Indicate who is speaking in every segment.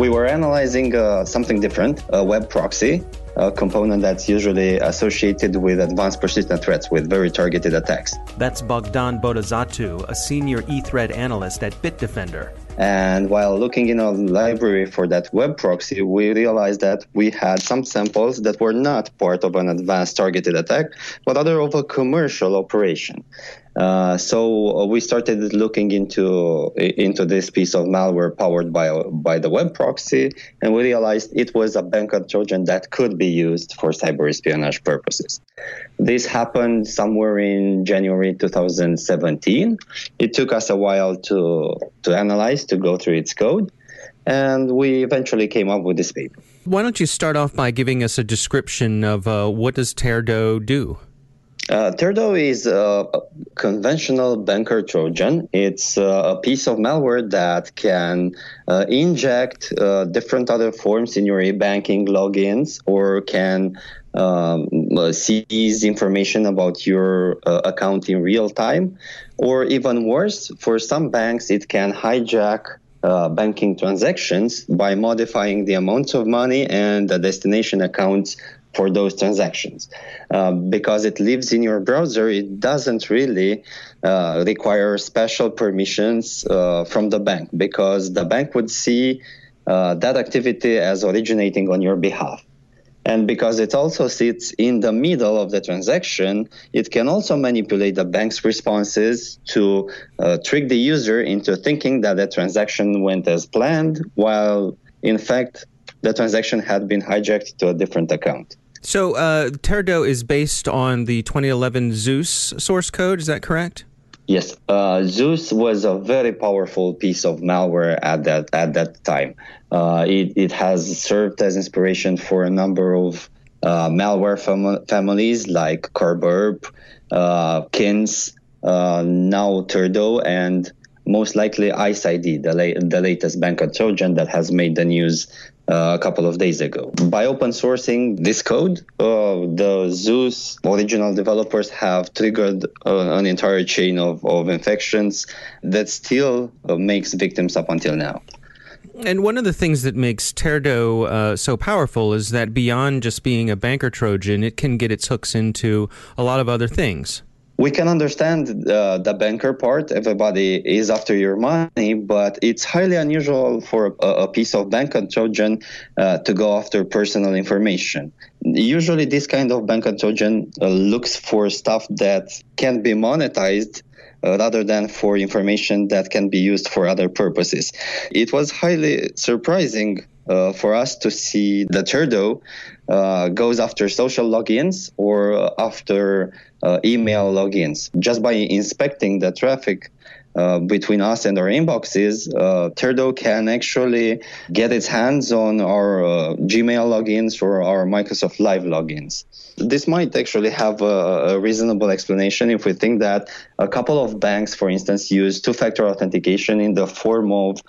Speaker 1: We were analyzing uh, something different, a web proxy, a component that's usually associated with advanced persistent threats with very targeted attacks.
Speaker 2: That's Bogdan Botezatu, a senior e-threat analyst at Bitdefender.
Speaker 1: And while looking in a library for that web proxy, we realized that we had some samples that were not part of an advanced targeted attack, but other of a commercial operation. Uh, so uh, we started looking into into this piece of malware powered by by the web proxy, and we realized it was a bank Trojan that could be used for cyber espionage purposes. This happened somewhere in January 2017. It took us a while to to analyze to go through its code, and we eventually came up with this paper.
Speaker 2: Why don't you start off by giving us a description of uh, what does Terdot do?
Speaker 1: Uh, Terdot is a conventional banker Trojan. It's uh, a piece of malware that can uh, inject uh, different other forms in your e-banking logins or can um, uh, seize information about your uh, account in real time. Or even worse, for some banks, it can hijack uh, banking transactions by modifying the amount of money and the destination accounts for those transactions. Uh, because it lives in your browser, it doesn't really uh, require special permissions uh, from the bank because the bank would see uh, that activity as originating on your behalf. And because it also sits in the middle of the transaction, it can also manipulate the bank's responses to uh, trick the user into thinking that the transaction went as planned, while in fact, the transaction had been hijacked to a different account.
Speaker 2: So, uh, Terdot is based on the 2011 Zeus source code. Is that correct?
Speaker 1: Yes, uh, Zeus was a very powerful piece of malware at that at that time. Uh, it, it has served as inspiration for a number of uh, malware fam- families like Carberp, uh, Kins, uh, now Terdot, and most likely IcedID, the, la- the latest bank of Trojan that has made the news a couple of days ago. By open sourcing this code, uh, the Zeus original developers have triggered uh, an entire chain of, of infections that still uh, makes victims up until now.
Speaker 2: And one of the things that makes Terdot uh, so powerful is that beyond just being a banker Trojan, it can get its hooks into a lot of other things.
Speaker 1: We can understand uh, the banker part. Everybody is after your money, but it's highly unusual for a, a piece of bank Trojan uh, to go after personal information. Usually, this kind of bank Trojan uh, looks for stuff that can be monetized uh, rather than for information that can be used for other purposes. It was highly surprising uh, for us to see the Terdot uh, goes after social logins or after uh, email logins. Just by inspecting the traffic uh, between us and our inboxes, uh, can actually get its hands on our uh, Gmail logins or our Microsoft Live logins. This might actually have a, a, reasonable explanation if we think that a couple of banks, for instance, use two factor authentication in the form of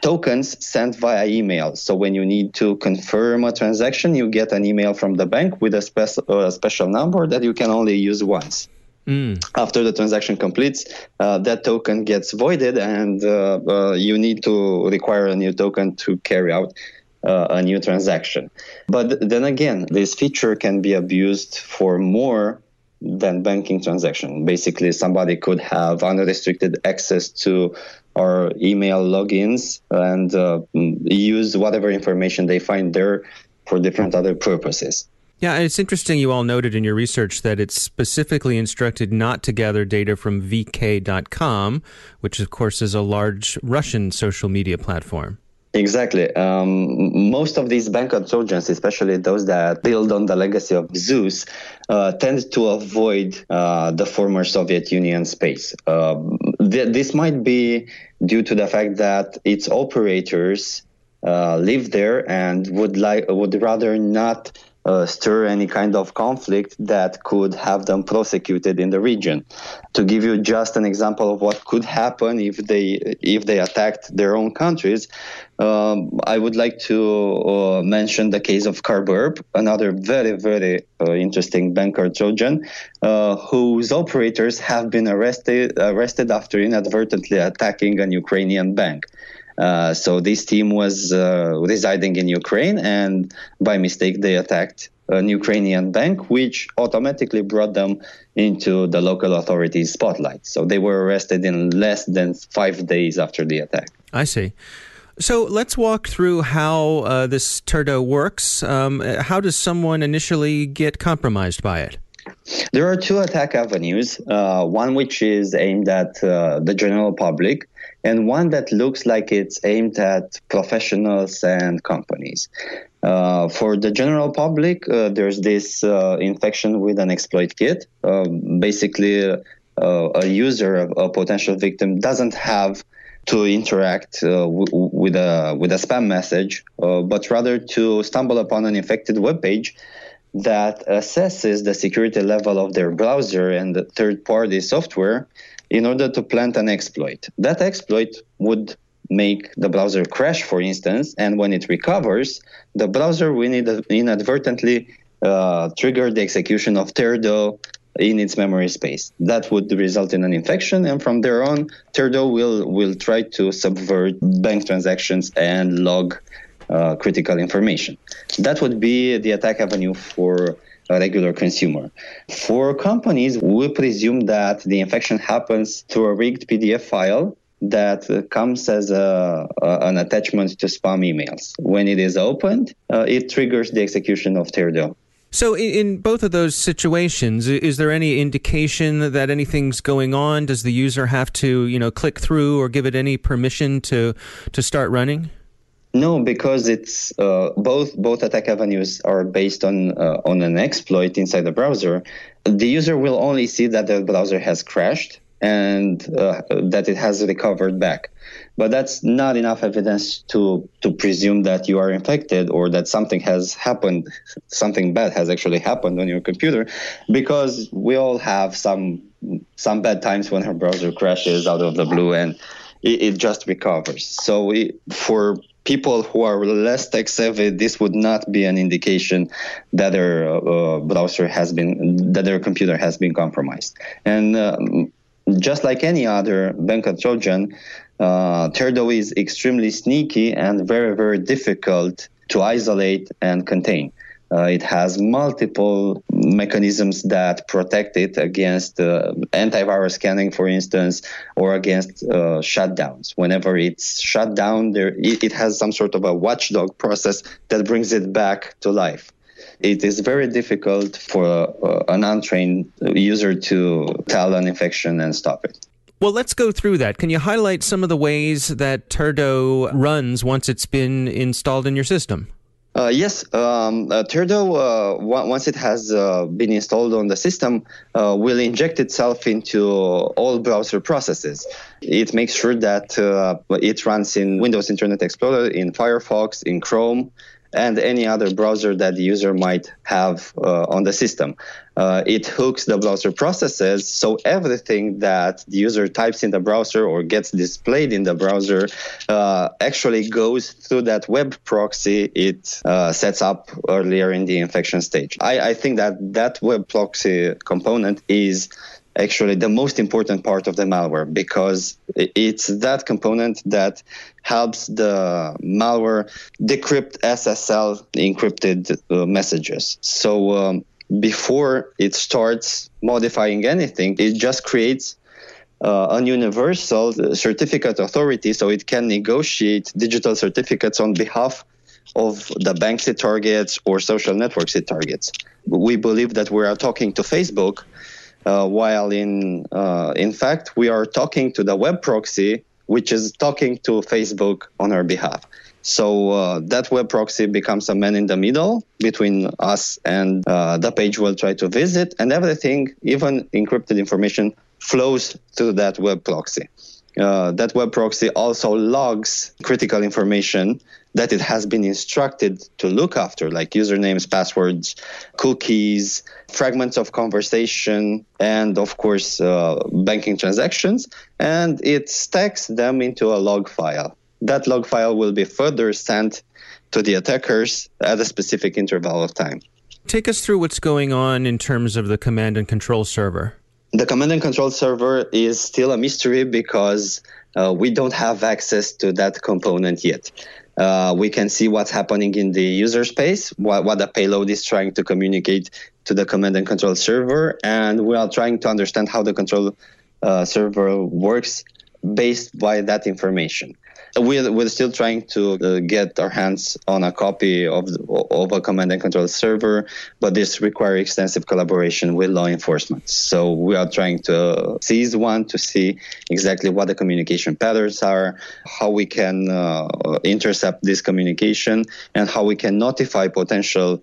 Speaker 1: tokens sent via email. So when you need to confirm a transaction, you get an email from the bank with a, spe- a special number that you can only use once. Mm. After the transaction completes, uh, that token gets voided, and uh, uh, you need to require a new token to carry out uh, a new transaction. But then again, this feature can be abused for more than banking transaction. Basically, somebody could have unrestricted access to our email logins and uh, use whatever information they find there for different other purposes.
Speaker 2: Yeah, it's interesting you all noted in your research that it's specifically instructed not to gather data from VK.com, which of course is a large Russian social media platform.
Speaker 1: Exactly. Um, most of these bank Trojans, especially those that build on the legacy of Zeus, uh, tend to avoid uh, the former Soviet Union space. Uh, th- this might be due to the fact that its operators uh, live there and would like would rather not uh, stir any kind of conflict that could have them prosecuted in the region. To give you just an example of what could happen if they if they attacked their own countries, um, I would like to uh, mention the case of Carberp, another very very uh, interesting banker Trojan, uh, whose operators have been arrested arrested after inadvertently attacking an Ukrainian bank. Uh, so this team was uh, residing in Ukraine, and by mistake they attacked an Ukrainian bank, which automatically brought them into the local authorities' spotlight. So they were arrested in less than five days after the attack.
Speaker 2: I see. So let's walk through how uh, this Terdot works. Um, how does someone initially get compromised by it?
Speaker 1: There are two attack avenues. Uh, one which is aimed at uh, the general public, and one that looks like it's aimed at professionals and companies. Uh, for the general public, uh, there's this uh, infection with an exploit kit. Um, basically, uh, a user, a potential victim, doesn't have to interact uh, w- with a with a spam message, but rather to stumble upon an infected web page that assesses the security level of their browser and the third-party software in order to plant an exploit. That exploit would make the browser crash, for instance, and when it recovers, the browser will inadvertently uh, trigger the execution of Terdot in its memory space. That would result in an infection, and from there on, Terdot will will try to subvert bank transactions and log uh, critical information. That would be the attack avenue for a regular consumer. For companies, we presume that the infection happens through a rigged PDF file that comes as a, an attachment to spam emails. When it is opened, uh, it triggers the execution of Terdot.
Speaker 2: So, in, both of those situations, is there any indication that anything's going on? Does the user have to, you know, click through or give it any permission to to start running?
Speaker 1: No, because it's uh, both both attack avenues are based on uh, on an exploit inside the browser. The user will only see that the browser has crashed and uh, that it has recovered back. But that's not enough evidence to to presume that you are infected or that something has happened, something bad has actually happened on your computer, because we all have some some bad times when our browser crashes out of the blue and it, it just recovers. So we, for people who are less tech savvy, this would not be an indication that their uh, browser has been, that their computer has been compromised. And um, just like any other bank Trojan, uh, Terdot is extremely sneaky and very, very difficult to isolate and contain. Uh, it has multiple mechanisms that protect it against uh, antivirus scanning, for instance, or against uh, shutdowns. Whenever it's shut down, there it, it has some sort of a watchdog process that brings it back to life it is very difficult for uh, an untrained user to tell an infection and stop it.
Speaker 2: Well, let's go through that. Can you highlight some of the ways that Terdot runs once it's been installed in your system?
Speaker 1: Uh, yes, um, uh, uh, once it has uh, been installed on the system, uh, will inject itself into all browser processes. It makes sure that uh, it runs in Windows Internet Explorer, in Firefox, in Chrome, and any other browser that the user might have uh, on the system. Uh, it hooks the browser processes, so everything that the user types in the browser or gets displayed in the browser uh, actually goes through that web proxy it uh, sets up earlier in the infection stage. I, I think that that web proxy component is actually the most important part of the malware because it's that component that helps the malware decrypt SSL encrypted uh, messages. So um, before it starts modifying anything, it just creates uh, a universal certificate authority so it can negotiate digital certificates on behalf of the banks it targets or social networks it targets. We believe that we are talking to Facebook uh, while in uh, in fact we are talking to the web proxy, which is talking to Facebook on our behalf. So uh, that web proxy becomes a man in the middle between us and uh, the page we'll try to visit, and everything, even encrypted information, flows through that web proxy. Uh, that web proxy also logs critical information that it has been instructed to look after, like usernames, passwords, cookies, fragments of conversation, and of course, uh, banking transactions. And it stacks them into a log file. That log file will be further sent to the attackers at a specific interval of time.
Speaker 2: Take us through what's going on in terms of the command and control server.
Speaker 1: The command and control server is still a mystery because uh, we don't have access to that component yet. Uh, we can see what's happening in the user space, what, what the payload is trying to communicate to the command and control server, and we are trying to understand how the control uh, server works based by that information we're, we're still trying to uh, get our hands on a copy of, of a command and control server, but this requires extensive collaboration with law enforcement. So we are trying to seize one to see exactly what the communication patterns are, how we can uh, intercept this communication, and how we can notify potential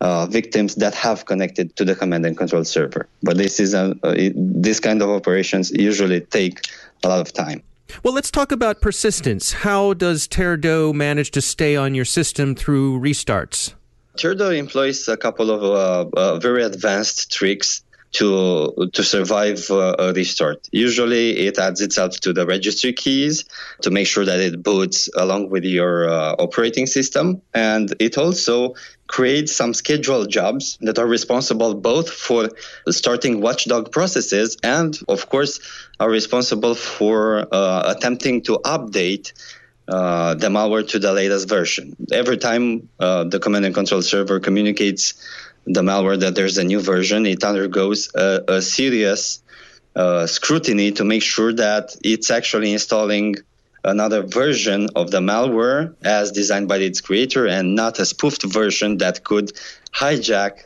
Speaker 1: uh, victims that have connected to the command and control server. But this is a, uh, it, this kind of operations usually take a lot of time.
Speaker 2: Well, let's talk about persistence. How does Terdot manage to stay on your system through restarts?
Speaker 1: Terdot employs a couple of uh, uh, very advanced tricks to to survive uh, a restart. Usually, it adds itself to the registry keys to make sure that it boots along with your uh, operating system, and it also creates some scheduled jobs that are responsible both for starting watchdog processes and, of course, are responsible for uh, attempting to update. Uh, the malware to the latest version. Every time uh, the command and control server communicates the malware that there's a new version, it undergoes a, a serious uh, scrutiny to make sure that it's actually installing another version of the malware as designed by its creator and not a spoofed version that could hijack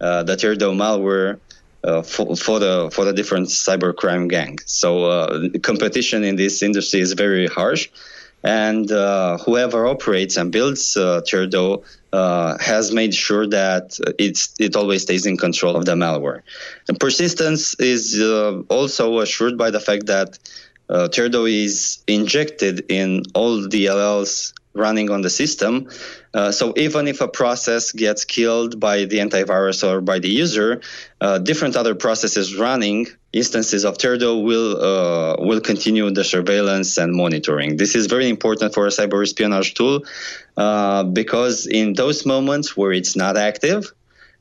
Speaker 1: uh, the Terdot malware uh, for, for, the for the different cybercrime gang. So uh, competition in this industry is very harsh, and uh, whoever operates and builds uh, uh, has made sure that it's it always stays in control of the malware. And persistence is uh, also assured by the fact that uh, is injected in all DLLs running on the system. Uh, so even if a process gets killed by the antivirus or by the user, uh, different other processes running instances of Terdot will uh, will continue the surveillance and monitoring. This is very important for a cyber espionage tool uh, because in those moments where it's not active,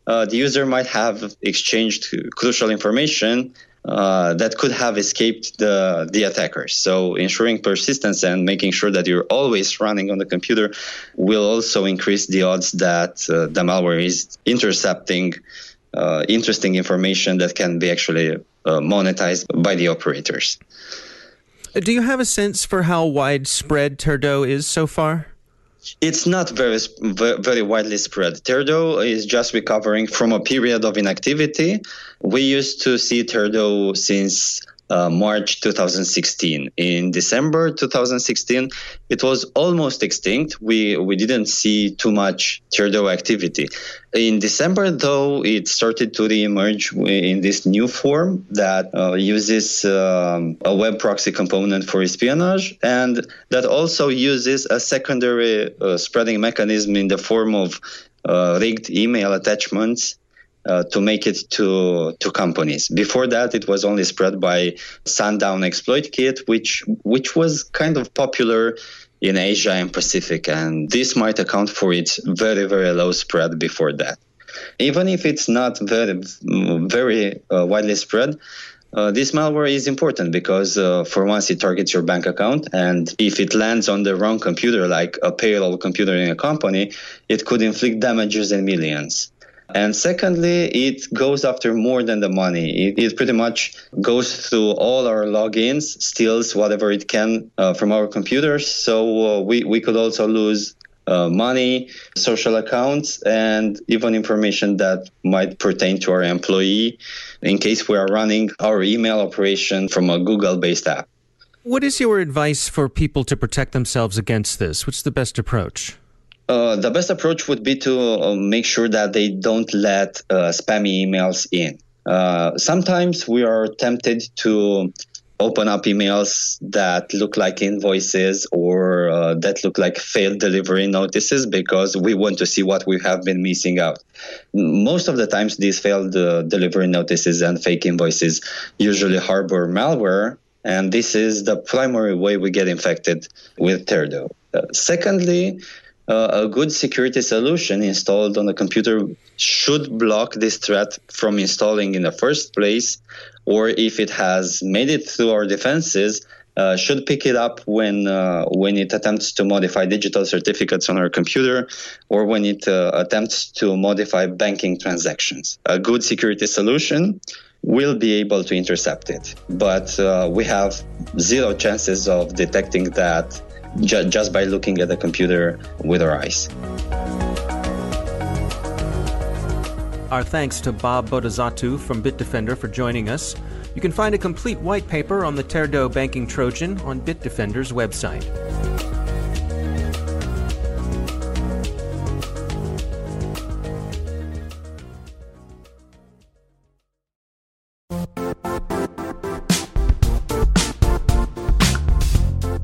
Speaker 1: uh, the user might have exchanged crucial information uh, that could have escaped the, the attackers. So ensuring persistence and making sure that you're always running on the computer will also increase the odds that uh, the malware is intercepting uh, interesting information that can be actually uh, monetized by the operators.
Speaker 2: Do you have a sense for how widespread Terdot is so far?
Speaker 1: It's not very very widely spread. Terdot is just recovering from a period of inactivity. We used to see Terdot since uh, March 2016. In December 2016, it was almost extinct. We we didn't see too much Terdot activity. In December, though, it started to reemerge in this new form that uh, uses um, a web proxy component for espionage, and that also uses a secondary uh, spreading mechanism in the form of uh, rigged email attachments uh, to make it to to companies. Before that, it was only spread by Sundown Exploit Kit, which which was kind of popular in Asia and Pacific, and this might account for its very very low spread before that. Even if it's not very very uh, widely spread. Uh, this malware is important because, uh, for once, it targets your bank account. And if it lands on the wrong computer, like a payroll computer in a company, it could inflict damages in millions. And secondly, it goes after more than the money. It, it pretty much goes through all our logins, steals whatever it can uh, from our computers. So uh, we, we could also lose uh, money, social accounts, and even information that might pertain to our employee in case we are running our email operation from a Google based app.
Speaker 2: What is your advice for people to protect themselves against this? What's the best approach?
Speaker 1: Uh, the best approach would be to uh, make sure that they don't let uh, spammy emails in. Uh, sometimes we are tempted to open up emails that look like invoices or that look like failed delivery notices because we want to see what we have been missing out. Most of the times, these failed delivery notices and fake invoices usually harbor malware, and this is the primary way we get infected with Terdot. secondly, uh, a good security solution installed on a computer should block this threat from installing in the first place, or if it has made it through our defenses, uh, should pick it up when uh, when it attempts to modify digital certificates on our computer, or when it uh, attempts to modify banking transactions. A good security solution will be able to intercept it, but uh, we have zero chances of detecting that ju- just by looking at the computer with our eyes.
Speaker 2: Our thanks to Bob Botezatu from Bitdefender for joining us. You can find a complete white paper on the Terdot Banking Trojan on Bitdefender's website.